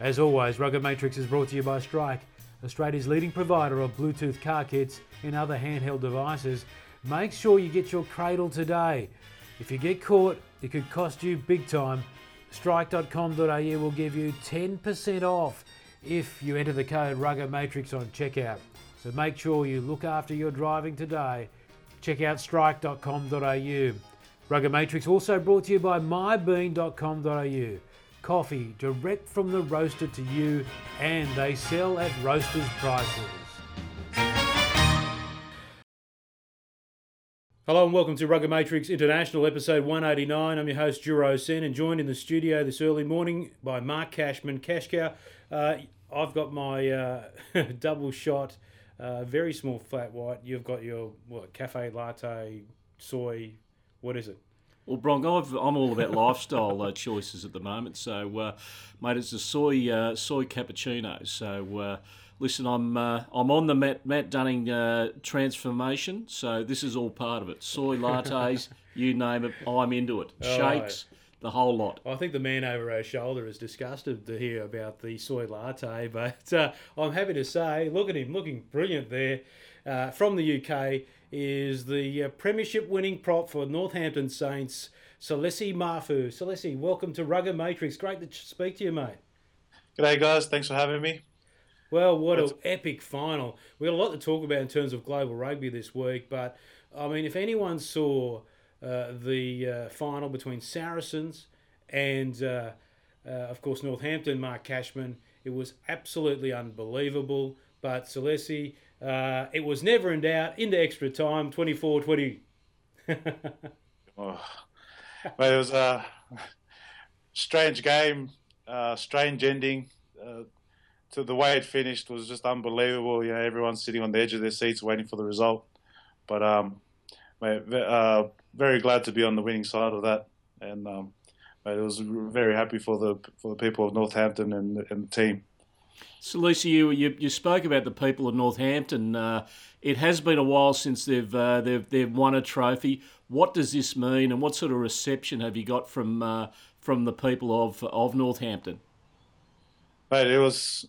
As always, Rugged Matrix is brought to you by Strike, Australia's leading provider of Bluetooth car kits and other handheld devices. Make sure you get your cradle today. If you get caught, it could cost you big time. Strike.com.au will give you 10% off if you enter the code Rugged Matrix on checkout. So make sure you look after your driving today. Check out strike.com.au. Rugged Matrix also brought to you by mybean.com.au. Coffee direct from the roaster to you, and they sell at roasters' prices. Hello and welcome to Rugged Matrix International, episode 189. I'm your host, Juro Sen, and joined in the studio this early morning by Mark Cashman. Cash Cow, uh, I've got my uh, double shot, uh, very small flat white. You've got your what, cafe latte, soy, what is it? Well, Bronk, i am all about lifestyle uh, choices at the moment. So, uh, mate, it's a soy uh, soy cappuccino. So, uh, listen, I'm uh, I'm on the Matt, Matt Dunning uh, transformation. So this is all part of it. Soy lattes, you name it, I'm into it. Shakes, the whole lot. I think the man over our shoulder is disgusted to hear about the soy latte, but I'm happy to say, look at him, looking brilliant there. From the UK, is the uh, premiership winning prop for Northampton Saints, Salesi Ma'afu. Salesi, welcome to Rugged Matrix. Great to speak to you, mate. G'day, guys. Thanks for having me. Well, what an epic final. We've got a lot to talk about in terms of global rugby this week, but I mean, if anyone saw uh, the uh, final between Saracens and, uh, uh of course, Northampton, Mark Cashman, it was absolutely unbelievable. But Salesi, uh, it was never in doubt. Into extra time, 24 20. oh. Well, it was a strange game, uh, strange ending. Uh, to the way it finished was just unbelievable. You know, everyone's sitting on the edge of their seats waiting for the result. But um, mate, uh, very glad to be on the winning side of that, and um, mate, it was very happy for the for the people of Northampton and, and the team. So, Lisa, you, you, you spoke about the people of Northampton. Uh, it has been a while since they've, uh, they've they've won a trophy. What does this mean, and what sort of reception have you got from uh, from the people of of Northampton? Mate, it was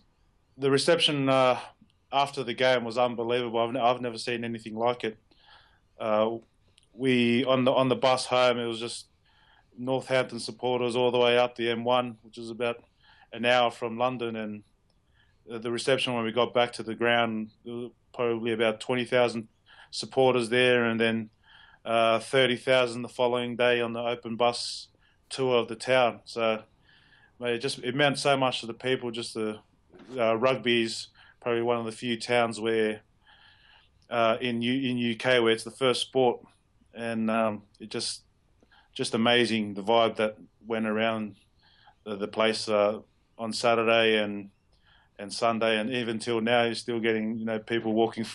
the reception uh, after the game was unbelievable. I've, I've never seen anything like it. Uh, we on the on the bus home, it was just Northampton supporters all the way up the M1, which is about an hour from London, and the reception when we got back to the ground, probably about 20,000 supporters there, and then uh, 30,000 the following day on the open bus tour of the town. So it just it meant so much to the people. Just the uh, rugby's probably one of the few towns where uh, in U- in UK where it's the first sport, and um, it just just amazing the vibe that went around the, the place uh, on Saturday and and Sunday, and even till now, you're still getting you know people walking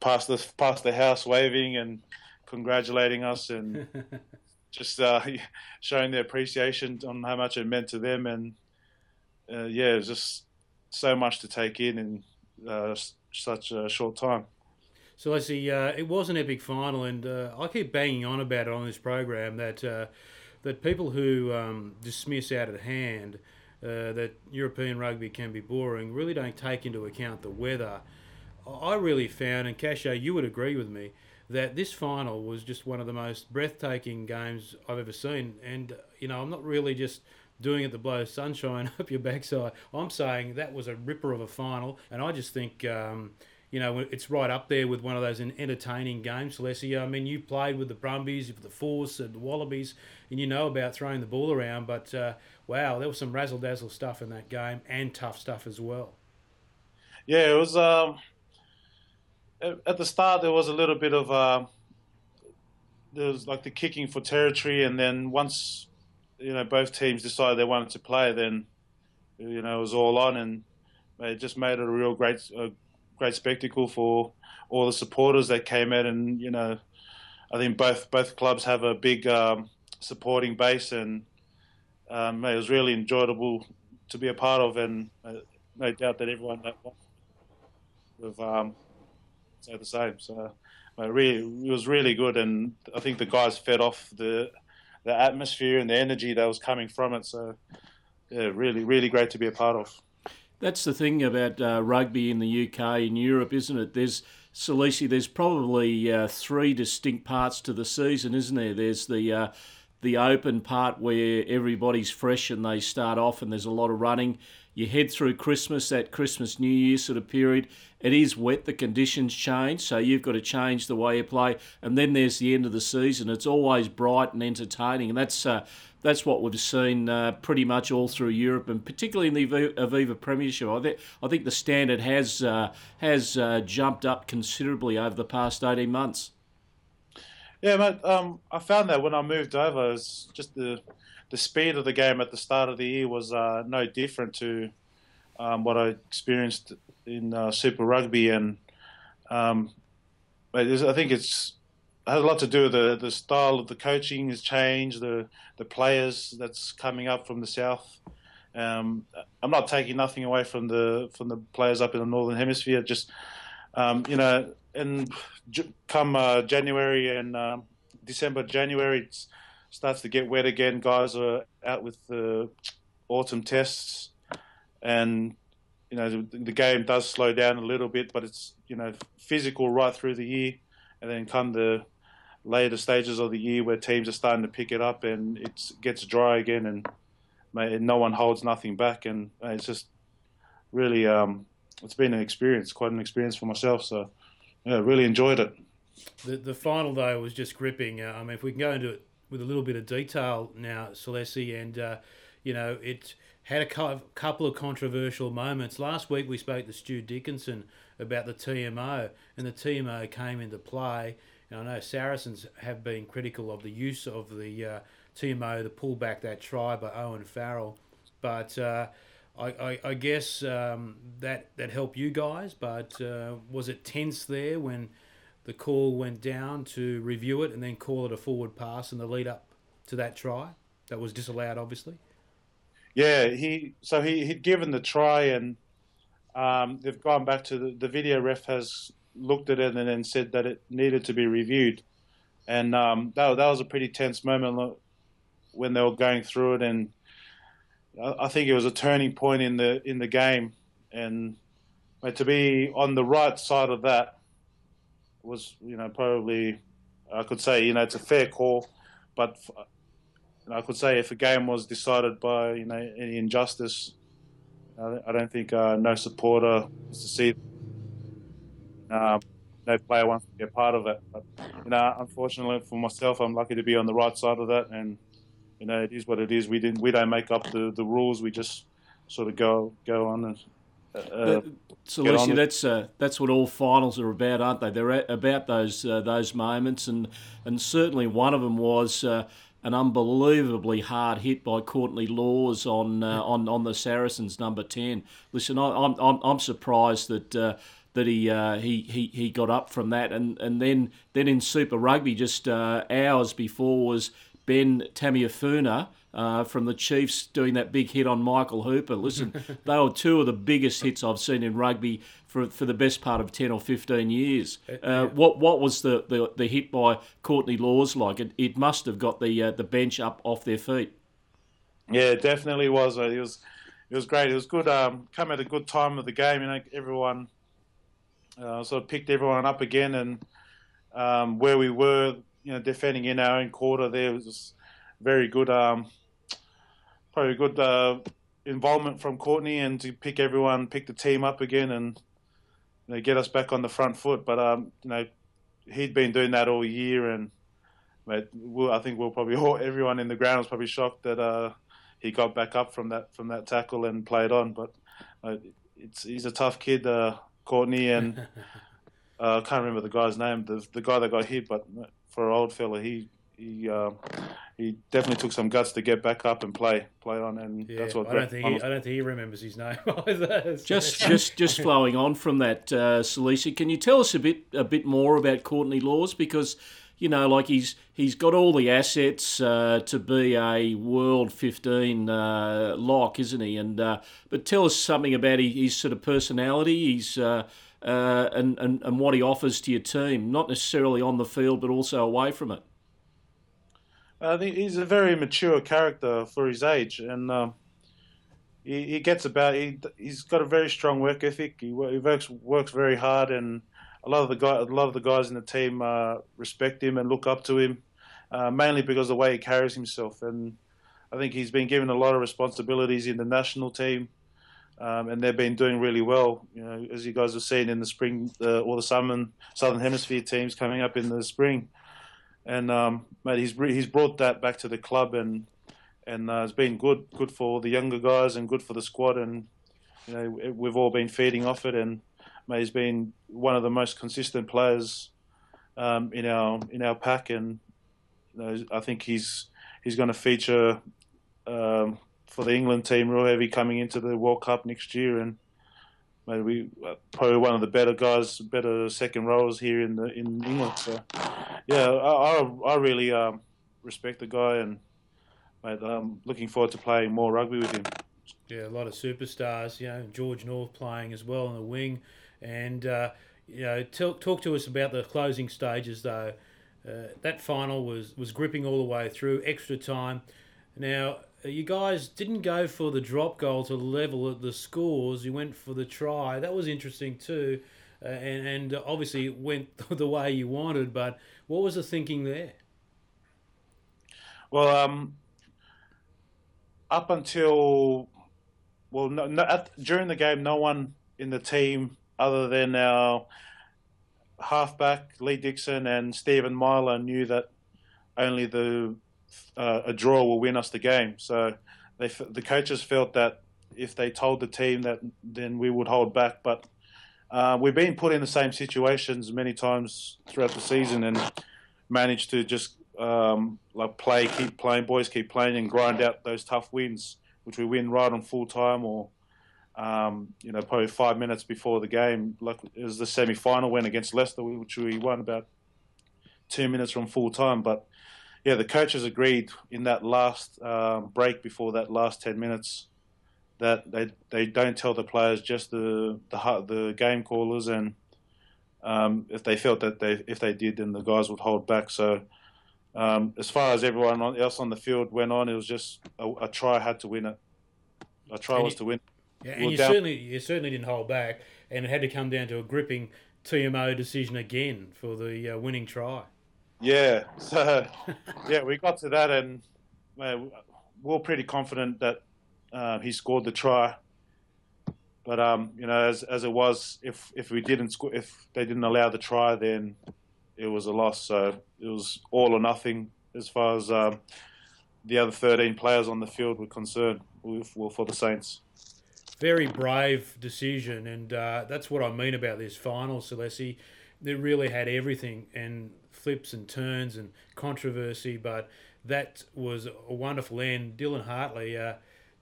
past the past the house waving and congratulating us and just uh, showing their appreciation on how much it meant to them. And uh, yeah, it was just so much to take in in uh, such a short time. So let's see. Uh, it was an epic final, and uh, I keep banging on about it on this program that uh, that people who um, dismiss out of hand uh, that European rugby can be boring really don't take into account the weather. I really found, and Casho, you would agree with me, that this final was just one of the most breathtaking games I've ever seen. And, you know, I'm not really just doing it to blow sunshine up your backside. I'm saying that was a ripper of a final, and I just think. Um, you know, it's right up there with one of those entertaining games, Salesi. I mean, you played with the Brumbies, with the Force, and the Wallabies, and you know about throwing the ball around. But uh, wow, there was some razzle dazzle stuff in that game, and tough stuff as well. Yeah, it was. Um, at the start, there was a little bit of uh, there was like the kicking for territory, and then once you know both teams decided they wanted to play, then you know it was all on, and it just made it a real great great spectacle for all the supporters that came out, and you know, I think both both clubs have a big um, supporting base, and um, it was really enjoyable to be a part of, and uh, no doubt that everyone that um, say the same. So uh, really, it was really good, and I think the guys fed off the the atmosphere and the energy that was coming from it. So yeah, really, really great to be a part of. That's the thing about uh, rugby in the UK and Europe, isn't it? There's Salesi, there's probably uh, three distinct parts to the season, isn't there? There's the uh, the open part where everybody's fresh and they start off and there's a lot of running. You head through Christmas, that Christmas New Year sort of period. It is wet, the conditions change, so you've got to change the way you play. And then there's the end of the season. It's always bright and entertaining, and that's uh, that's what we've seen uh, pretty much all through Europe, and particularly in the Aviva Premiership. I think I think the standard has uh, has uh, jumped up considerably over the past eighteen months. Yeah, mate. Um, I found that when I moved over, it's just the the speed of the game at the start of the year was uh, no different to um, what I experienced in uh, Super Rugby, and um, I think it's it has a lot to do with the, the style of the coaching has changed, the the players that's coming up from the south. Um, I'm not taking nothing away from the from the players up in the northern hemisphere. Just um, you know, and come uh, January and um, December, January, it starts to get wet again. Guys are out with the autumn tests, and you know the, the game does slow down a little bit, but it's you know physical right through the year, and then come the later stages of the year where teams are starting to pick it up and it gets dry again and no one holds nothing back and it's just really um, it's been an experience, quite an experience for myself. So yeah, really enjoyed it. The the final though was just gripping. Uh, I mean, if we can go into it with a little bit of detail now, Salesi, and uh, you know it had a couple of controversial moments. Last week we spoke to Stu Dickinson about the TMO, and the TMO came into play And I know Saracens have been critical of the use of the uh, TMO to pull back that try by Owen Farrell, but uh, I, I, I, guess um, that that helped you guys. But uh, was it tense there when the call went down to review it and then call it a forward pass in the lead up to that try that was disallowed, obviously? Yeah, he so he he'd given the try and um, they've gone back to the, the video ref has looked at it and then said that it needed to be reviewed. And um, that, that was a pretty tense moment when they were going through it. And I think it was a turning point in the in the game. And to be on the right side of that was, you know, probably I could say, you know, it's a fair call, but I could say if a game was decided by, you know, any injustice, I don't think uh, no supporter wants to see um, no player wants to be a part of it. But you know, unfortunately for myself, I'm lucky to be on the right side of that, and you know, it is what it is. We didn't, we don't make up the, the rules. We just sort of go go on and. Uh, so, Lucy, that's uh, that's what all finals are about, aren't they? They're about those uh, those moments, and and certainly one of them was uh, an unbelievably hard hit by Courtney Lawes on uh, on on the Saracens number ten. Listen, I, am I'm I'm surprised that uh, that he uh, he, he he got up from that, and and then then in Super Rugby just uh, hours before was Ben Tameifuna. Uh, from the Chiefs doing that big hit on Michael Hooper. Listen, they were two of the biggest hits I've seen in rugby for, for the best part of 10 or 15 years. Uh, what what was the, the, the hit by Courtney Lawes like? It, it must have got the uh, the bench up off their feet. Yeah, it definitely was. It was it was great. It was good. Um, come at a good time of the game. You know, everyone uh, sort of picked everyone up again, and um, where we were, you know, defending in our own quarter, there was very good, um, probably good uh, involvement from Courtney, and to pick everyone, pick the team up again, and you know, get us back on the front foot. But um, you know, he'd been doing that all year, and mate, we'll, I think we'll probably all, everyone in the ground was probably shocked that uh, he got back up from that from that tackle and played on. But uh, it's he's a tough kid. Uh, Courtney and uh, I can't remember the guy's name, the the guy that got hit, but for an old fella, he he uh, he definitely took some guts to get back up and play play on, and yeah, that's what I don't think he, I don't think he remembers his name either. just just just flowing on from that, uh, Salesi, can you tell us a bit a bit more about Courtney Lawes because you know, like he's he's got all the assets uh, to be a world fifteen uh, lock, isn't he? And uh, but tell us something about his, his sort of personality, his uh, uh, and, and and what he offers to your team, not necessarily on the field, but also away from it. I think he's a very mature character for his age, and um, he, he gets about. He, he's got a very strong work ethic. He, he works works very hard, and a lot of the guy, a lot of the guys in the team uh, respect him and look up to him, uh, mainly because of the way he carries himself. And I think he's been given a lot of responsibilities in the national team, um, and they've been doing really well. You know, as you guys have seen in the spring, uh, all the southern southern hemisphere teams coming up in the spring, and um, mate, he's he's brought that back to the club and and uh, it's been good, good for the younger guys and good for the squad. And you know, we've all been feeding off it. And mate, he's been one of the most consistent players um, in our in our pack. And you know, I think he's he's going to feature um, for the England team real heavy coming into the World Cup next year. And maybe we uh, probably one of the better guys, better second rowers here in the in England. So yeah, I I, really um, respect the guy and mate, I'm looking forward to playing more rugby with him. Yeah, a lot of superstars. You know, George North playing as well on the wing, and uh, you know, talk talk to us about the closing stages though. Uh, that final was was gripping all the way through, extra time. Now, you guys didn't go for the drop goal to level at the scores. You went for the try. That was interesting too, uh, and and obviously it went the way you wanted. But what was the thinking there? Well, um, up until well, no, no, at, during the game, no one in the team other than our halfback Lee Dickson and Stephen Myler knew that only the uh, a draw will win us the game. So they the coaches felt that if they told the team that, then we would hold back. But uh, we've been put in the same situations many times throughout the season and managed to just um, like play, keep playing, boys keep playing, and grind out those tough wins, which we win right on full time or um, you know probably five minutes before the game. Like it was the semi final win against Leicester, which we won about two minutes from full time. But yeah, the coaches agreed in that last um, break before that last ten minutes that they they don't tell the players just the the the game callers and um, if they felt that they if they did then the guys would hold back so um, as far as everyone else on the field went on, it was just a, a try had to win it. A try and was you, to win. Yeah, and you down. certainly you certainly didn't hold back, and it had to come down to a gripping TMO decision again for the uh, winning try. Yeah, so yeah, we got to that, and we we're pretty confident that uh, he scored the try. But um, you know, as as it was, if if we didn't score, if they didn't allow the try, then it was a loss. So it was all or nothing as far as um, the other 13 players on the field were concerned well, for the Saints. Very brave decision, and uh, that's what I mean about this final, Salesi. It really had everything and flips and turns and controversy, but that was a wonderful end. Dylan Hartley uh,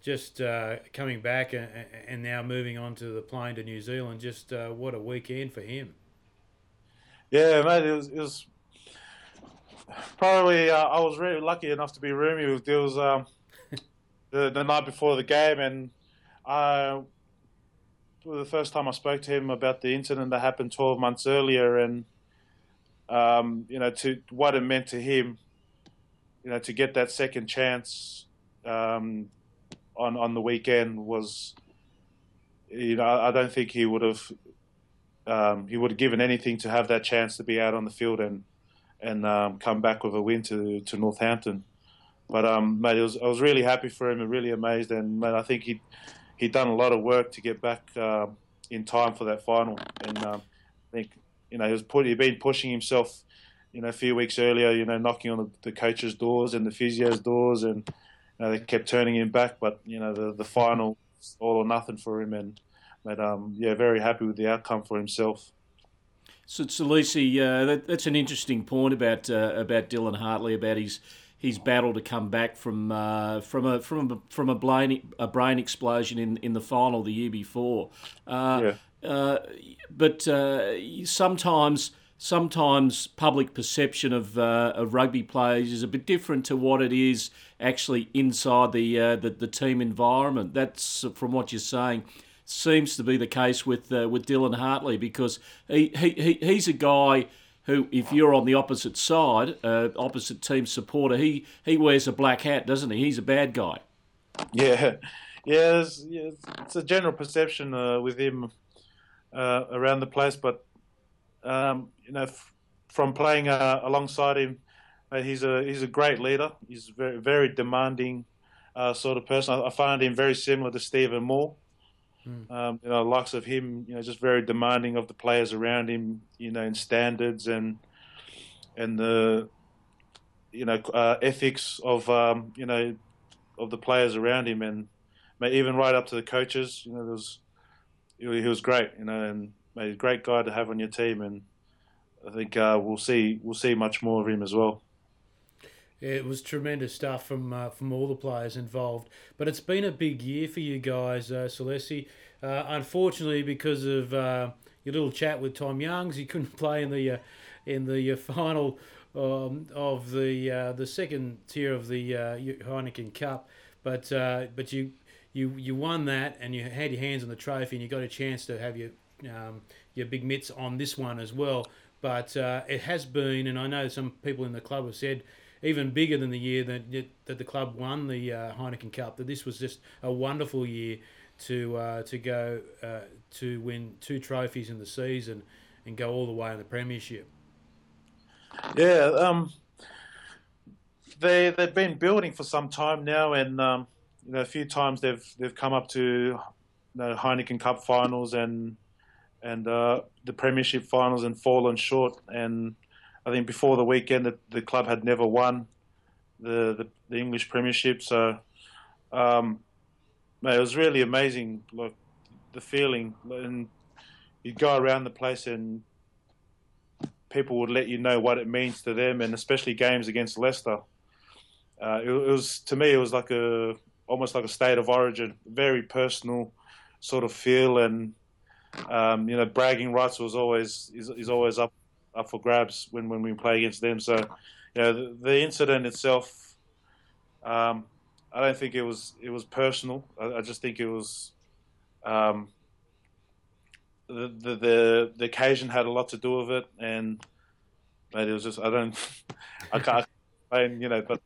just uh, coming back and, and, now moving on to the plane to New Zealand. Just uh, what a weekend for him. Yeah, mate, it was, it was probably uh, I was really lucky enough to be roomie with Dills um, the the night before the game, and I the first time I spoke to him about the incident that happened 12 months earlier, and um, you know to what it meant to him, you know, to get that second chance um, on on the weekend was, you know, I don't think he would have um, he would have given anything to have that chance to be out on the field and and um, come back with a win to to Northampton. But um, mate, was, I was really happy for him and really amazed. And mate, I think he he'd done a lot of work to get back uh, in time for that final. And um, I think you know he was put, he'd been pushing himself. You know, a few weeks earlier, you know, knocking on the, the coaches' doors and the physio's doors, and you know, they kept turning him back. But you know, the the final, all or nothing for him, and but um, yeah, very happy with the outcome for himself. So, Lucy, uh, that, that's an interesting point about uh, about Dylan Hartley about his his battle to come back from uh, from a from a, from a brain a brain explosion in, in the final the year before. Uh, yeah. Uh, but uh, sometimes sometimes public perception of, uh, of rugby players is a bit different to what it is actually inside the, uh, the, the team environment. That's from what you're saying seems to be the case with uh, with Dylan Hartley because he, he, he's a guy who, if you're on the opposite side, uh, opposite team supporter, he, he wears a black hat, doesn't he? He's a bad guy. Yeah, yeah, it's, yeah, it's a general perception uh, with him uh, around the place, but um, you know, f- from playing uh, alongside him, uh, he's a he's a great leader. He's very very demanding uh, sort of person. I, I, find him very similar to Stephen Moore. Hmm. Um, you know, likes of him, you know, just very demanding of the players around him, you know, in standards and and the you know uh, ethics of um, you know of the players around him, and even right up to the coaches. You know, there was he was great. You know, and a great guy to have on your team, and I think uh, we'll see we'll see much more of him as well. It was tremendous stuff from uh, from all the players involved. But it's been a big year for you guys, uh, Salesi. Uh, unfortunately, because of uh, your little chat with Tom Youngs, you couldn't play in the uh, in the uh, final um, of the the second tier of the Heineken Cup. But but you you you won that, and you had your hands on the trophy, and you got a chance to have your um, your big mitts on this one as well. But it has been, and I know some people in the club have said even bigger than the year that that the club won the uh, Heineken Cup. That this was just a wonderful year to uh, to go uh, to win two trophies in the season and go all the way in the premiership. Yeah, um, they they've been building for some time now, and um, you know a few times they've they've come up to you know, Heineken Cup finals and and uh, the Premiership finals and fallen short. And I think before the weekend, the, the club had never won the the, the English Premiership. So um, it was really amazing. Like the feeling, and you go around the place and people would let you know what it means to them, and especially games against Leicester. Uh, it, it, was to me, it was like a almost like a state of origin, very personal sort of feel, and um, you know, bragging rights was always is, is, always up up for grabs when, when we play against them. So, you know, the, the incident itself, um, I don't think it was it was personal. I, I just think it was. Um, the, the, the the occasion had a lot to do with it, and it was just I don't I can't and you know, but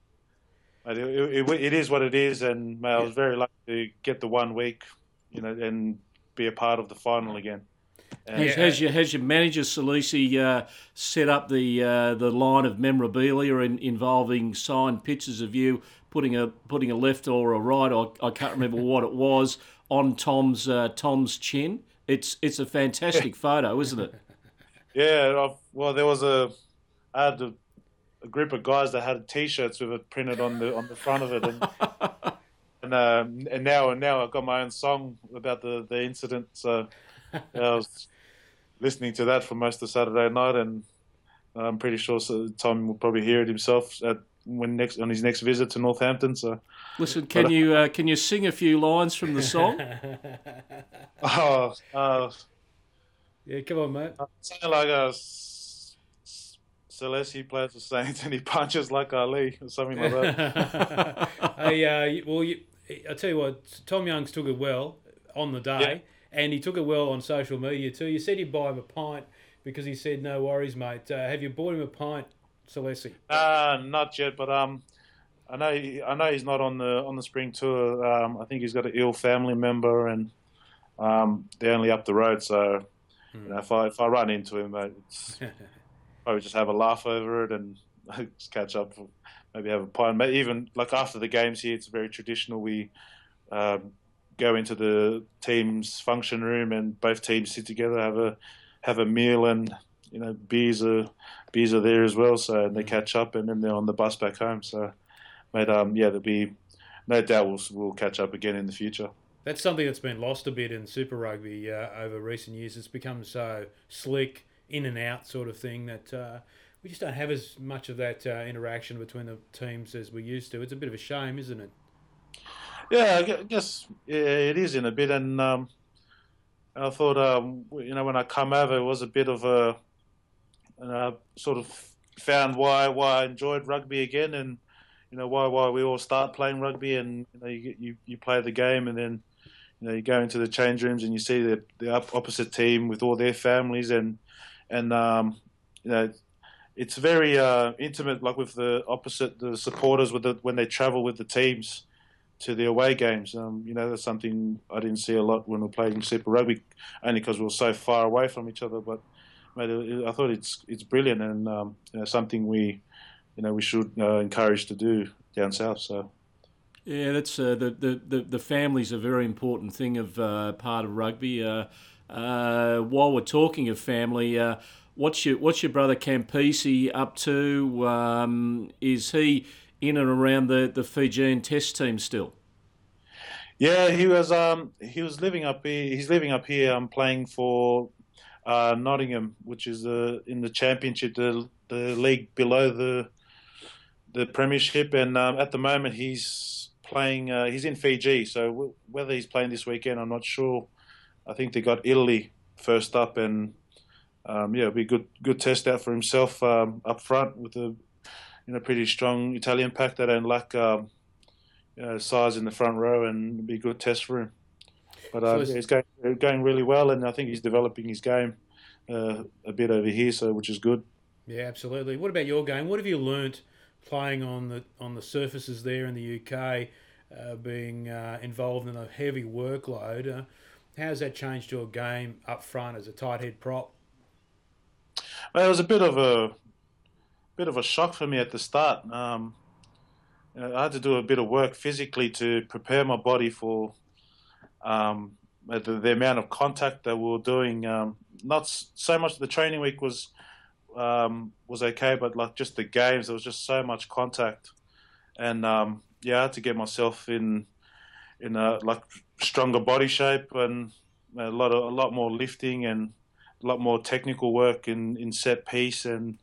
it, it, it, is what it is, and I was very lucky to get the one week, you know, and be a part of the final again. Has, has, your has your manager Salesi uh, set up the uh, the line of memorabilia in, involving signed pictures of you putting a putting a left or a right? I, I can't remember what it was on Tom's uh, Tom's chin. It's it's a fantastic photo, isn't it? Yeah, well, there was a I had a, a group of guys that had T-shirts with it printed on the on the front of it, and and, um, and now and now I've got my own song about the the incident. So yeah, I was listening to that for most of Saturday night, and I'm pretty sure Tom will probably hear it himself at when next on his next visit to Northampton. So, listen, can but, you uh, can you sing a few lines from the song? oh, uh, yeah, come on, mate. Something like a Salesi plays for Saints and he punches like Ali or something like that. hey, uh, well, you, I tell you what, Tom Youngs took it well on the day, and he took it well on social media too. You said you'd buy him a pint because he said, "No worries, mate." Uh, have you bought him a pint Salesi? Uh, not yet, but um, I know he, I know he's not on the on the spring tour. Um, I think he's got an ill family member, and um, they're only up the road. So, hmm. you know, if I if I run into him, mate, it's probably just have a laugh over it and just catch up, maybe have a pint. But Even like after the games here, it's very traditional. We um, go into the team's function room and both teams sit together, have a have a meal, and you know beers are beers are there as well. So and they mm. catch up, and then they're on the bus back home. So, mate, um, yeah, there'll be no doubt we'll we'll catch up again in the future. That's something that's been lost a bit in Super Rugby uh, over recent years. It's become so slick, in and out sort of thing that uh, we just don't have as much of that uh, interaction between the teams as we used to. It's a bit of a shame, isn't it? Yeah, I guess it is in a bit, and um, I thought, um, you know, when I come over, it was a bit of a I sort of found why why I enjoyed rugby again, and you know why why we all start playing rugby, and you know you you, you play the game, and then you know you go into the change rooms and you see the the opposite team with all their families, and and um, you know it's very uh, intimate, like with the opposite the supporters with the when they travel with the teams. to the away games. Um, you know, that's something I didn't see a lot when we were playing Super Rugby, only because we were so far away from each other. But mate, I thought it's it's brilliant and um, you know, something we you know we should uh, encourage to do down south. So. Yeah, that's uh, the, the, the family's a very important thing of uh, part of rugby. Uh, while we're talking of family, uh, what's your what's your brother Campese up to? Um, is he in and around the, the Fijian Test team still? Yeah, he was um, he was living up here. He's living up here. I'm um, playing for uh, Nottingham, which is uh, in the championship, the the league below the the Premiership, and um, at the moment he's playing. Uh, he's in Fiji, so w- whether he's playing this weekend, I'm not sure. I think they got Italy first up, and um, yeah, it'll be a good good test out for himself um, up front with a you know pretty strong Italian pack. They don't lack um, you know, size in the front row, and it'll be a good test for him. But uh, so yeah, he's going going really well, and I think he's developing his game uh, a bit over here, so which is good. Yeah, absolutely. What about your game? What have you learnt playing on the on the surfaces there in the UK, uh, being uh, involved in a heavy workload. How's that changed your game up front as a tight head prop? Well, it was a bit of a bit of a shock for me at the start. Um, I had to do a bit of work physically to prepare my body for um, the, the, amount of contact that we were doing. Um, not so much the training week was um, was okay, but like just the games, there was just so much contact, and um, yeah, I had to get myself in in a like stronger body shape and a lot of a lot more lifting and a lot more technical work in in set piece and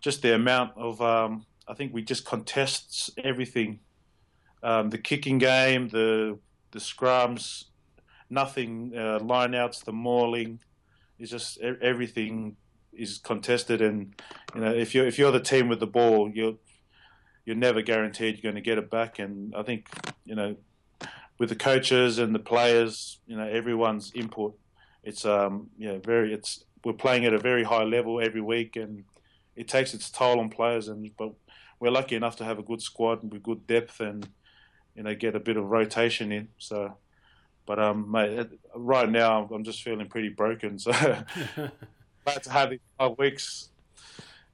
just the amount of um, I think we just contests everything, um, the kicking game, the the scrums, nothing uh, lineouts, the mauling, is just everything is contested, and you know if you're if you're the team with the ball, you're you're never guaranteed you're going to get it back. And I think you know with the coaches and the players, you know everyone's input. It's um yeah very it's we're playing at a very high level every week, and it takes its toll on players. And but we're lucky enough to have a good squad with good depth and you know get a bit of rotation in. So, but um, mate, right now I'm just feeling pretty broken. So glad to have these five weeks.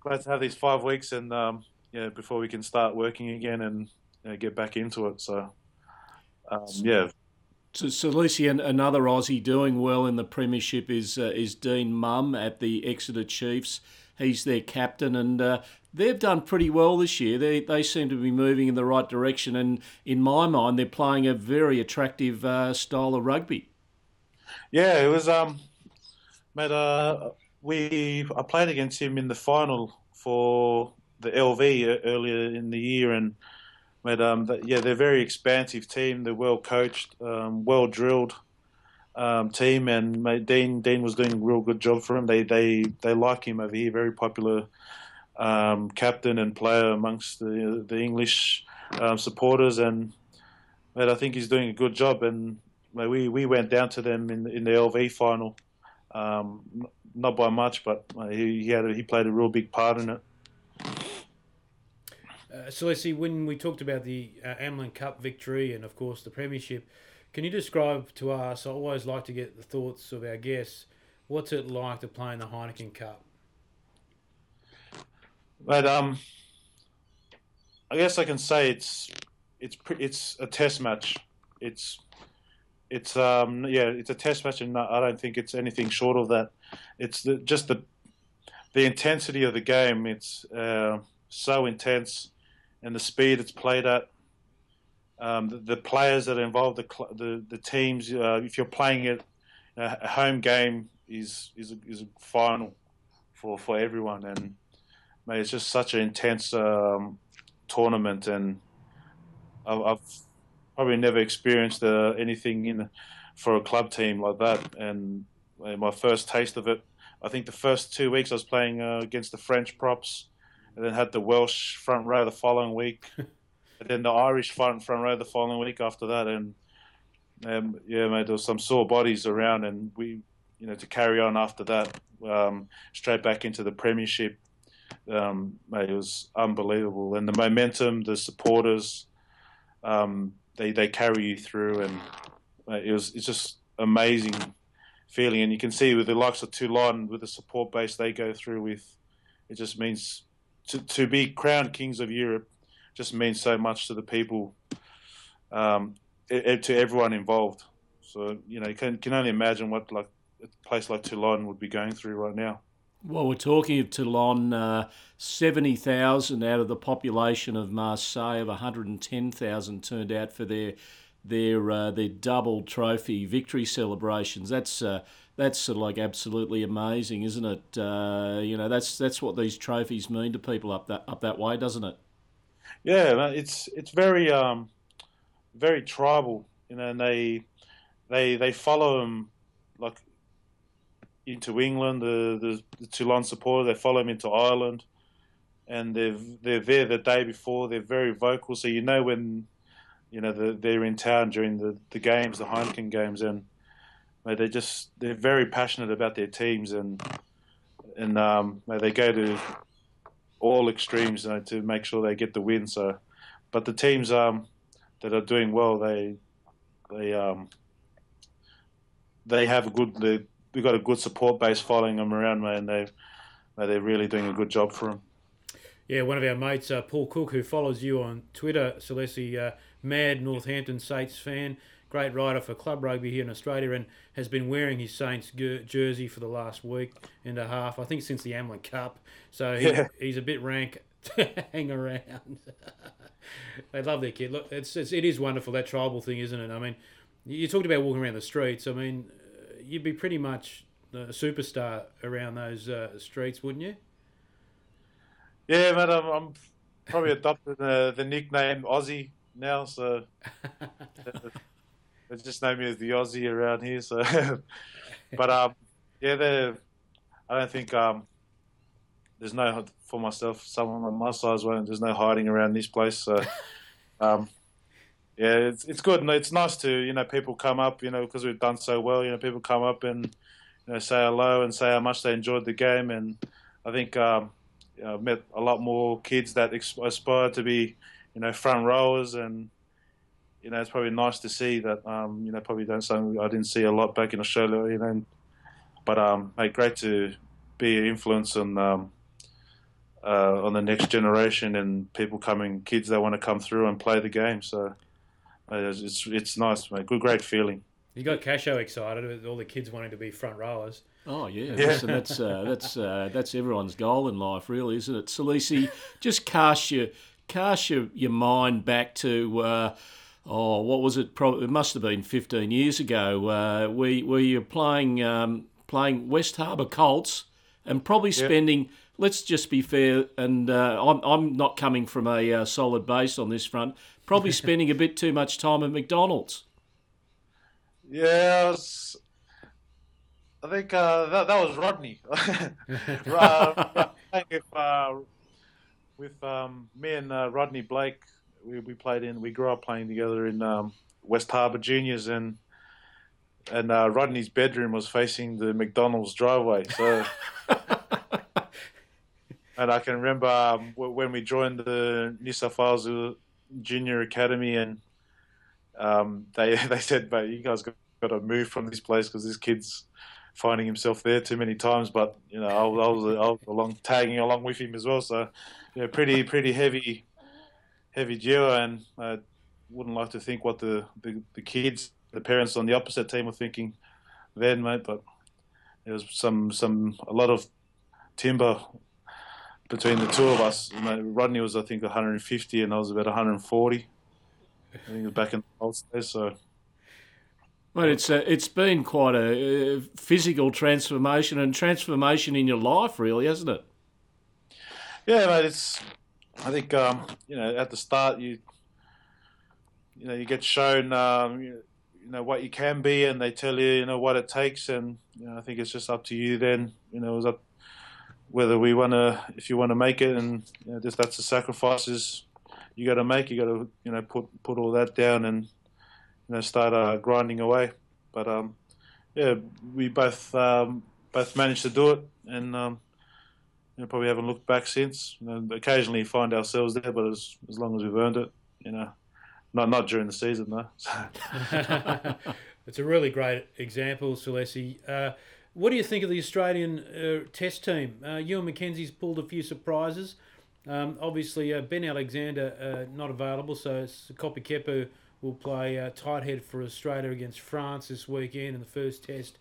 Glad to have these five weeks, and um, yeah, before we can start working again and you know, get back into it. So, um, yeah. So, so Lucy, another Aussie doing well in the premiership is uh, is Dean Mumm at the Exeter Chiefs. He's their captain, and uh, they've done pretty well this year. They they seem to be moving in the right direction, and in my mind, they're playing a very attractive uh, style of rugby. Yeah, it was um, mate. Uh, we I played against him in the final for the LV earlier in the year, and but um, yeah, they're a very expansive team. They're well coached, um, well drilled um, team, and mate, Dean Dean was doing a real good job for him. They they they like him over here. Very popular um, captain and player amongst the the English um, supporters, and mate, I think he's doing a good job. And mate, we we went down to them in in the LV final. Um, not by much, but he, he had a, he played a real big part in it. Uh, see. When we talked about the uh, Amlin Cup victory and of course the Premiership, can you describe to us? I always like to get the thoughts of our guests. What's it like to play in the Heineken Cup? But um, I guess I can say it's it's it's a test match. It's it's um yeah it's a test match, and I don't think it's anything short of that. It's the, just the the intensity of the game. It's uh, so intense, and the speed it's played at. Um, the, the, players that are involved, the the, the teams. Uh, if you're playing it, uh, a home game is is a, is a final for for everyone, and mate, it's just such an intense um, tournament, and I've, I've, probably never experienced uh, anything in for a club team like that, and my first taste of it I think the first two weeks I was playing uh, against the French props, and then had the Welsh front row the following week, and then the Irish front front row the following week after that, and um, yeah, mate, there was some sore bodies around, and we, you know, to carry on after that, um, straight back into the Premiership, um, mate, it was unbelievable, and the momentum, the supporters, um, they they carry you through, and it was it's just amazing feeling, and you can see with the likes of Toulon with the support base they go through with, it just means to to be crowned kings of Europe just means so much to the people, um, to everyone involved. So you know, you can can only imagine what like a place like Toulon would be going through right now. Well, we're talking of Toulon, uh, 70,000 out of the population of Marseille of 110,000 turned out for their their uh, their double trophy victory celebrations. That's uh, that's sort of like absolutely amazing, isn't it? Uh, you know, that's that's what these trophies mean to people up that up that way, doesn't it? Yeah, it's it's very um, very tribal, you know, and they they they follow them like into England. The, the, the Toulon supporters they follow them into Ireland, and they're they're there the day before. They're very vocal, so you know when you know the, they're in town during the, the games, the Heineken games, and they just they're very passionate about their teams, and and um, they go to all extremes you know, to make sure they get the win. So, but the teams um, that are doing well, they they um, they have a good they we've got a good support base following them around, mate, and They they're really doing a good job for them. Yeah, one of our mates, uh, Paul Cook, who follows you on Twitter, Salesi, uh, mad Northampton Saints fan, great writer for club rugby here in Australia, and has been wearing his Saints jersey for the last week and a half. I think since the Amlin Cup. So he, yeah. he's a bit rank to hang around. they love their kid. Look, it's, it's it is wonderful that tribal thing, isn't it? I mean, you talked about walking around the streets. I mean, you'd be pretty much a superstar around those uh, streets, wouldn't you? Yeah, man, I'm, I'm probably adopting the, the nickname Aussie now, so they just know me as the Aussie around here. So, but um, yeah, they I don't think um, there's no for myself. Someone on my size, won't. There's no hiding around this place. So, um, yeah, it's it's good. And it's nice to you know people come up, you know, because we've done so well. You know, people come up and you know say hello and say how much they enjoyed the game. And I think um, you know, I've met a lot more kids that aspire to be you know front rowers and you know, it's probably nice to see that. Um, you know, probably don't something I didn't see a lot back in Australia. You know, but um, hey, great to be an influence on um, uh, on the next generation and people coming, kids that want to come through and play the game. So uh, it's it's nice, mate. Good, great feeling. You got Casho excited with all the kids wanting to be front rowers. Oh yeah, yeah. Listen, that's uh, that's uh, that's everyone's goal in life, really, isn't it? Salesi, just cast your cast your, your mind back to uh, oh, what was it? Probably it must have been 15 years ago. Uh, we we were playing um, playing West Harbour Colts and probably spending. Yep. Let's just be fair, and uh, I'm I'm not coming from a uh, solid base on this front. Probably spending a bit too much time at McDonald's. Yes. I, think uh, that that was Rodney. uh, with uh, with um, me and uh, Rodney Blake we, we played in. We grew up playing together in um, West Harbour Juniors, and and uh, Rodney's bedroom was facing the McDonald's driveway. So, and I can remember um, when we joined the New South Wales Junior Academy, and um, they they said, "But you guys got, got to move from this place because this kid's." Finding himself there too many times, but you know I was, I was, I was along tagging along with him as well. So, yeah, pretty pretty heavy heavy duo, and I wouldn't like to think what the, the, the kids, the parents on the opposite team were thinking then, mate. But there was some some a lot of timber between the two of us. Rodney was I think 150, and I was about 140. I think it was back in the old days, so. Well, it's uh, it's been quite a uh, physical transformation and transformation in your life, really, hasn't it? Yeah, mate. It's I think um, you know at the start you you know you get shown um, you, know what you can be, and they tell you you know what it takes, and you know, I think it's just up to you then. You know, it was up whether we want to if you want to make it, and you know, just that's the sacrifices you got to make. You got to you know put put all that down and you know start uh, grinding away. But um, yeah, we both um, both managed to do it, and um, you know, probably haven't looked back since. Know, occasionally find ourselves there, but as as long as we've earned it, you know, Not not during the season though. it's a really great example, Salesi. Uh, what do you think of the Australian uh, Test team? Uh, Ewen McKenzie's pulled a few surprises. Um, obviously, uh, Ben Alexander uh, not available, so Kopi Kepu will play uh, tight head for Australia against France this weekend in the first Test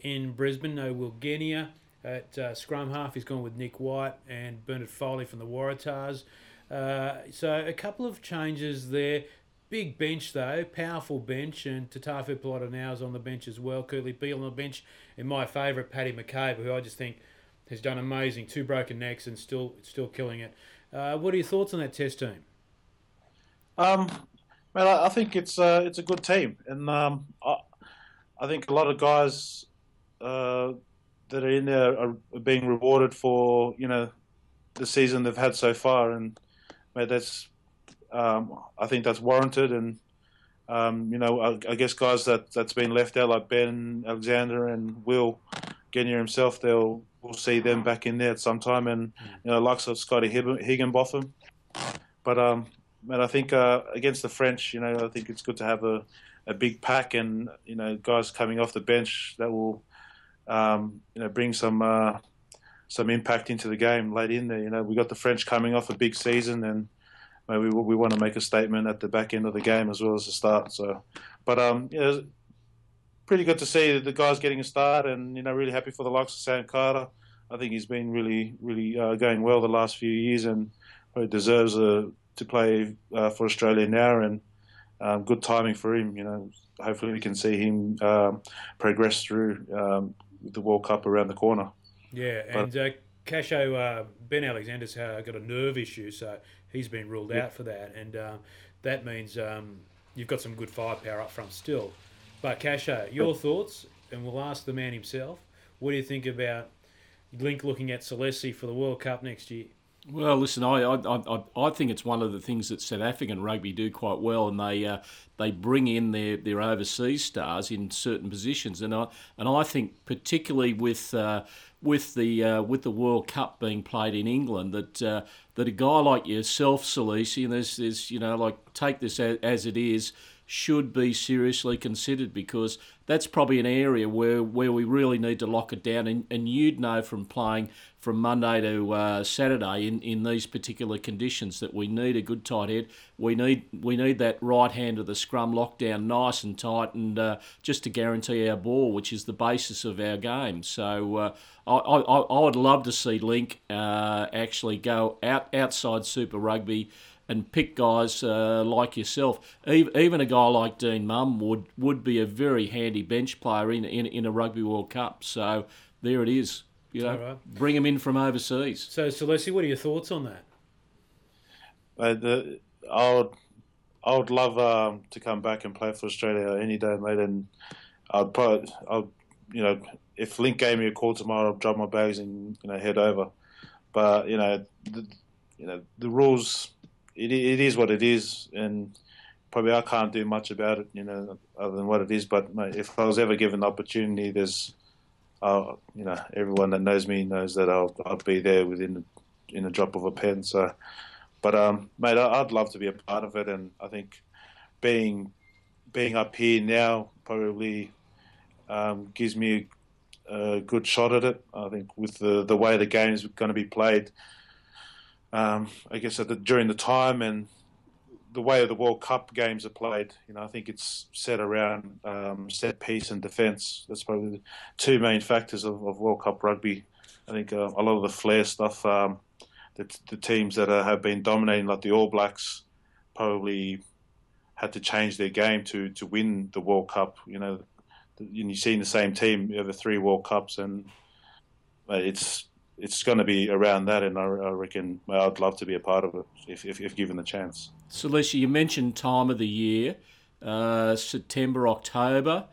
in Brisbane. No Will Genia at uh, scrum half. He's gone with Nick White and Bernard Foley from the Waratahs. Uh, so a couple of changes there. Big bench though, powerful bench, and Tatafu Polota now is on the bench as well. Kurtley Beale on the bench, and my favourite Paddy McCabe, who I just think has done amazing. Two broken necks and still still killing it. Uh, what are your thoughts on that Test team? Um, well, I think it's uh, it's a good team, and um, I, I think a lot of guys uh, that are in there are being rewarded for you know the season they've had so far, and mate, that's um, I think that's warranted, and um, you know I, I, guess guys that that's been left out like Ben Alexander and Will Genia himself, they'll we'll see them back in there at some time, and you know likes of Scotty Higginbotham, but um, man, I think uh, against the French, you know, I think it's good to have a, a big pack and you know guys coming off the bench that will um, you know bring some uh, some impact into the game late in there. You know, we got the French coming off a big season and. Maybe we, want to make a statement at the back end of the game as well as the start. So, but um, you know, pretty good to see the guys getting a start, and you know, really happy for the likes of Sam Carter. I think he's been really, really uh, going well the last few years, and probably deserves a, to play uh, for Australia now. And um, good timing for him. You know, hopefully we can see him um, progress through um, the World Cup around the corner. Yeah, and uh, Casho uh, Ben Alexander's uh, got a nerve issue, so he's been ruled yeah. out for that, and um, that means um, you've got some good firepower up front still. But Casho, your thoughts, and we'll ask the man himself. What do you think about Link looking at Salesi for the World Cup next year? Well, listen, I, I, I, I think it's one of the things that South African rugby do quite well, and they uh, they bring in their, their overseas stars in certain positions, and I and I think particularly with uh, with the uh, with the World Cup being played in England, that uh, that a guy like yourself, Salesi, and there's there's you know like take this as, as it is should be seriously considered because that's probably an area where, where we really need to lock it down. And, and you'd know from playing from Monday to uh, Saturday in, in these particular conditions that we need a good tight head. We need we need that right hand of the scrum locked down nice and tight, and uh, just to guarantee our ball, which is the basis of our game. So uh, I, I, I would love to see Link uh, actually go out outside Super Rugby and pick guys uh, like yourself. Even a guy like Dean Mumm would, would be a very handy bench player in, in, in a Rugby World Cup. So there it is. You know, right. bring them in from overseas. So, Salesi, what are your thoughts on that? Uh, the, I would, I would love um, to come back and play for Australia any day, mate. And I'd probably, I'd, you know, if Link gave me a call tomorrow, I'd drop my bags and you know head over. But you know, the, you know the rules it, it is what it is, and probably I can't do much about it, you know, other than what it is. But if I was ever given the opportunity, there's, you know, everyone that knows me knows that I'll I'll be there within in a drop of a pen. So, but um, mate, I'd love to be a part of it, and I think being being up here now probably um, gives me a, a good shot at it. I think with the the way the game is going to be played um, I guess the, during the time and the way the World Cup games are played, you know, I think it's set around um, set piece and defence. That's probably the two main factors of, of World Cup rugby. I think uh, a lot of the flair stuff, um, the, the, teams that uh, have been dominating, like the All Blacks, probably had to change their game to, to win the World Cup. You know, and you see in the same team over three World Cups, and uh, it's it's going to be around that, and I, I reckon well, I'd love to be a part of it if, if, if given the chance. So, Salesi, you mentioned time of the year, uh, September, October,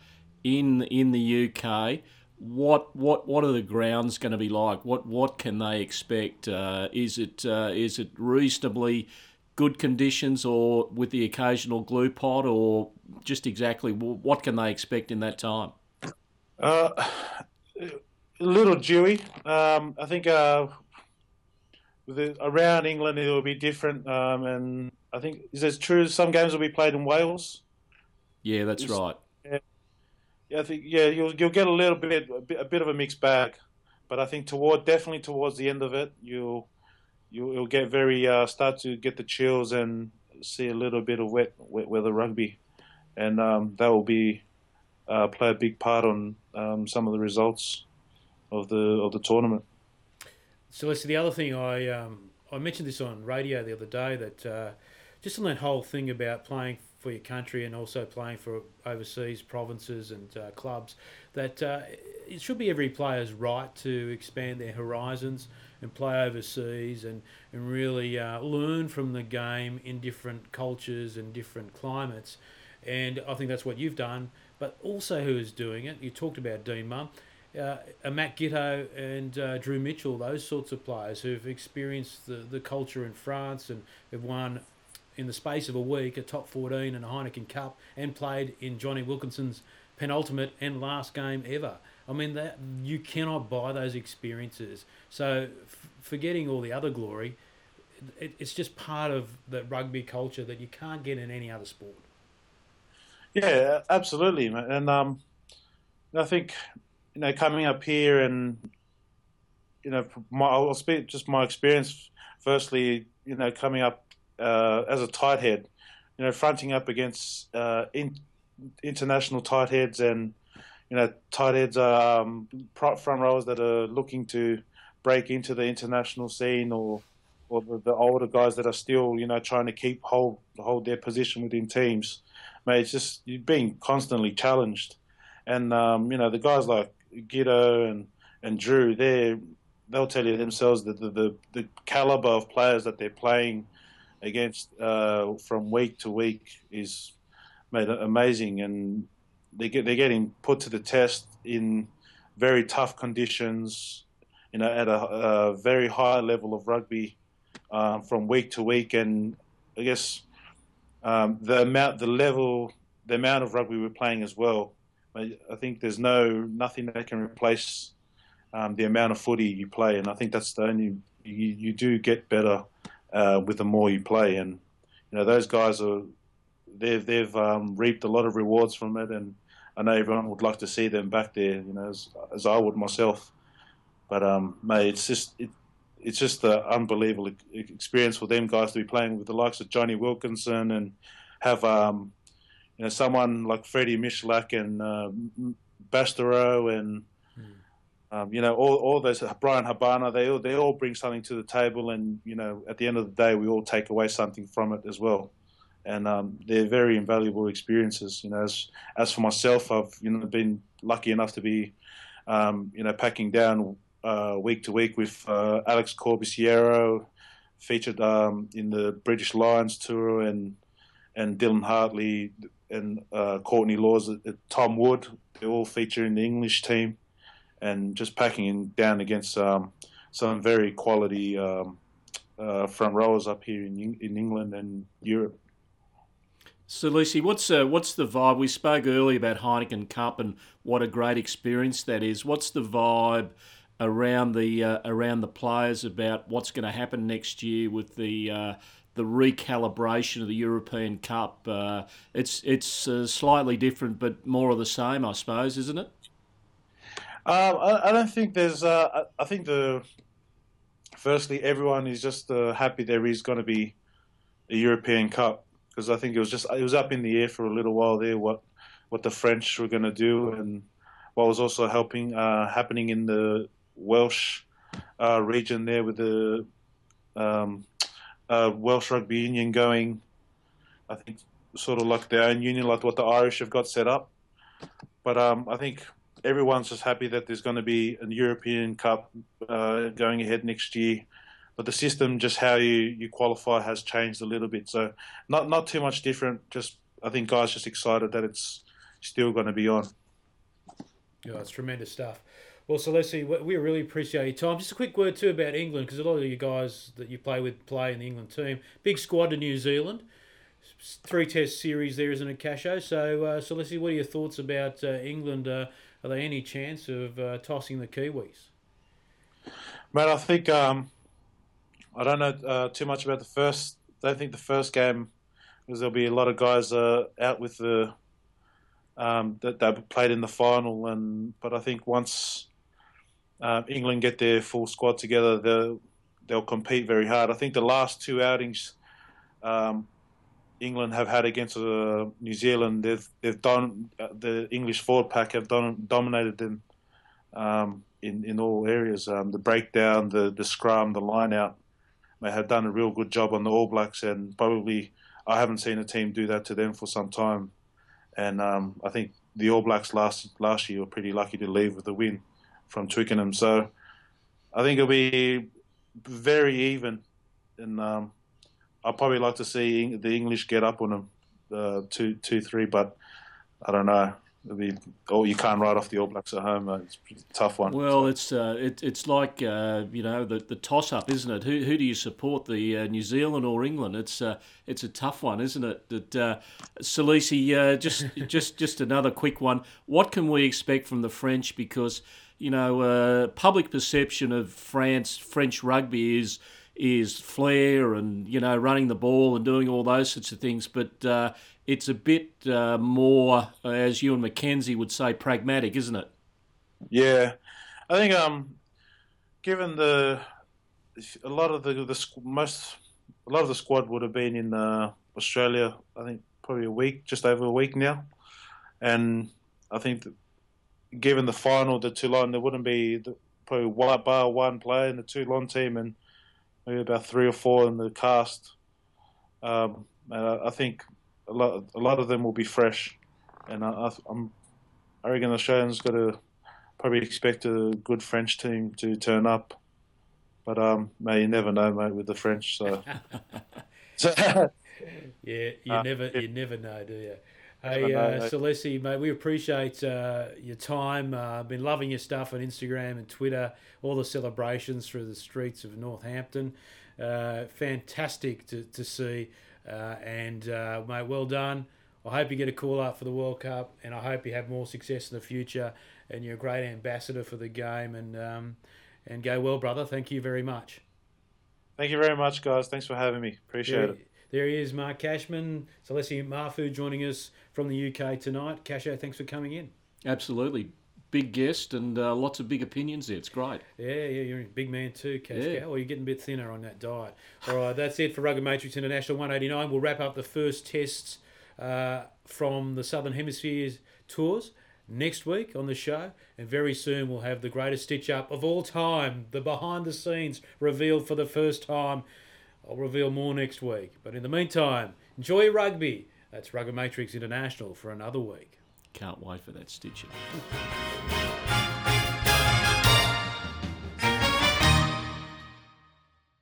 in in the UK. What what what are the grounds going to be like? What what can they expect? Uh, is it uh, is it reasonably good conditions, or with the occasional glue pot, or just exactly what can they expect in that time? Uh, a little dewy. Um, I think uh, the, around England it will be different. Um, and I think is it true? Some games will be played in Wales. Yeah, that's It's- right. Yeah, I think yeah you'll you'll get a little bit a bit, a bit of a mixed bag, but I think toward definitely towards the end of it you'll you'll, you'll get very uh, start to get the chills and see a little bit of wet wet weather rugby, and um, that will be uh, play a big part on um, some of the results of the of the tournament. So, see. The other thing I um, I mentioned this on radio the other day that uh, just on that whole thing about playing for your country and also playing for overseas provinces and uh, clubs, that uh, it should be every player's right to expand their horizons and play overseas and and really uh, learn from the game in different cultures and different climates. And I think that's what you've done, but also who is doing it. You talked about Dean Mumm uh, a Matt Giteau and uh, Drew Mitchell, those sorts of players who've experienced the, the culture in France and have won in the space of a week a top 14 and a Heineken Cup and played in Jonny Wilkinson's penultimate and last game ever. I mean, that you cannot buy those experiences. So, f- forgetting all the other glory, it, it's just part of the rugby culture that you can't get in any other sport. Yeah, absolutely, and um, I think you know coming up here and you know my, I'll speak just my experience. Firstly, you know coming up uh, as a tight head, you know fronting up against uh, in, international tight heads and you know tight heads are um, front rowers that are looking to break into the international scene or or the, the older guys that are still you know trying to keep hold hold their position within teams I mate, it's just you're being constantly challenged. And um, you know, the guys like Giteau and and Drew, they they'll tell you themselves that the, the, the caliber of players that they're playing against uh, from week to week is made amazing, and they get they're getting put to the test in very tough conditions, you know, at a, a very high level of rugby um, from week to week, and I guess um, the amount, the level, the amount of rugby we're playing as well. I, I think there's no nothing that can replace um, the amount of footy you play, and I think that's the only you, you do get better uh, with the more you play, and you know those guys are they've they've um, reaped a lot of rewards from it, and I know everyone would like to see them back there, you know, as, as I would myself. But um, mate, it's just it, it's just an unbelievable experience for them guys to be playing with the likes of Jonny Wilkinson and have um, you know someone like Freddie Michalak and uh, Bastareaud and um, you know all, all those Bryan Habana they all they all bring something to the table and you know at the end of the day we all take away something from it as well. And um, they're very invaluable experiences you know as as for myself I've you know been lucky enough to be um, you know packing down uh, week to week with uh, Alex Corbisiero, featured um, in the British Lions tour, and and Dylan Hartley and uh, Courtney Lawes, uh, Tom Wood. They all feature in the English team, and just packing in down against um, some very quality um, uh, front rowers up here in in England and Europe. So, Salesi, what's uh, what's the vibe? We spoke earlier about Heineken Cup and what a great experience that is. What's the vibe around the uh, around the players about what's going to happen next year with the uh, the recalibration of the European Cup? Uh, it's it's uh, slightly different, but more of the same, I suppose, isn't it? Um, I, I don't think there's. Uh, I, I think the firstly everyone is just uh, happy there is going to be a European Cup because I think it was just it was up in the air for a little while there what what the French were going to do and what was also helping happening in the Welsh region there with the um, uh, Welsh Rugby Union going. I think sort of like their own union, like what the Irish have got set up. But um, I think everyone's just happy that there's going to be a European Cup uh, going ahead next year. But the system, just how you, you qualify, has changed a little bit. So not not too much different. Just I think guys just excited that it's still going to be on. Yeah, it's tremendous stuff. Well, Salesi, we really appreciate your time. Just a quick word too about England, because a lot of you guys that you play with play in the England team. Big squad to New Zealand. Three test series there, isn't it, Casho? So, uh, Salesi, what are your thoughts about uh, England? Uh, are there any chance of uh, tossing the Kiwis? Mate, I think um, I don't know uh, too much about the first. I don't think the first game because there'll be a lot of guys uh, out with the um, that they played in the final, and but I think once uh, England get their full squad together, they'll they'll compete very hard. I think the last two outings um, England have had against uh, New Zealand, they've they've done uh, the English forward pack have done, dominated them um, in in all areas. Um, the breakdown, the the scrum, the line out. They have done a real good job on the All Blacks, and probably I haven't seen a team do that to them for some time. And um, I think the All Blacks last last year were pretty lucky to leave with a win from Twickenham. So I think it'll be very even, and um, I'd probably like to see the English get up on them uh, two two three, but I don't know. It'll be, oh, you can't write off the All Blacks at home. It's a tough one. Well, it's uh, it, it's like uh, you know the, the toss up, isn't it? Who, who do you support, the uh, New Zealand or England? It's uh, it's a tough one, isn't it? That uh, Salesi, uh, just just just another quick one. What can we expect from the French? Because you know, uh, public perception of France French rugby is is flair and you know running the ball and doing all those sorts of things, but uh, it's a bit uh, more, as Ewen McKenzie would say, pragmatic, isn't it? Yeah, I think um, given the a lot of the the most a lot of the squad would have been in uh, Australia. I think probably a week, just over a week now, and I think given the final, the Toulon, there wouldn't be the, probably one bar one player in the Toulon team and maybe about three or four in the Castres. Um, and I, I, think a lot, a lot of them will be fresh, and I, am I reckon Australians got to probably expect a good French team to turn up, but um, mate, you never know, mate, with the French. So, so yeah, you uh, never, you never know, do you? Hey, uh, Salesi, mate, we appreciate uh, your time. Uh, been loving your stuff on Instagram and Twitter, all the celebrations through the streets of Northampton. Uh, fantastic to, to see. Uh, and, uh, mate, well done. I hope you get a call up for the World Cup, and I hope you have more success in the future. And you're a great ambassador for the game. And, um, and go well, brother. Thank you very much. Thank you very much, guys. Thanks for having me. Appreciate yeah. it. There he is, Mark Cashman. Salesi Ma'afu joining us from the UK tonight. Casho, thanks for coming in. Absolutely. Big guest and uh, lots of big opinions there. It's great. Yeah, yeah, you're a big man too, Cash yeah. Or you're getting a bit thinner on that diet. All right, that's it for Rugged Matrix International 189. We'll wrap up the first tests uh, from the Southern Hemisphere's tours next week on the show. And very soon we'll have the greatest stitch up of all time, the behind the scenes revealed for the first time. I'll reveal more next week. But in the meantime, enjoy rugby. That's Rugged Matrix International for another week. Can't wait for that stitching.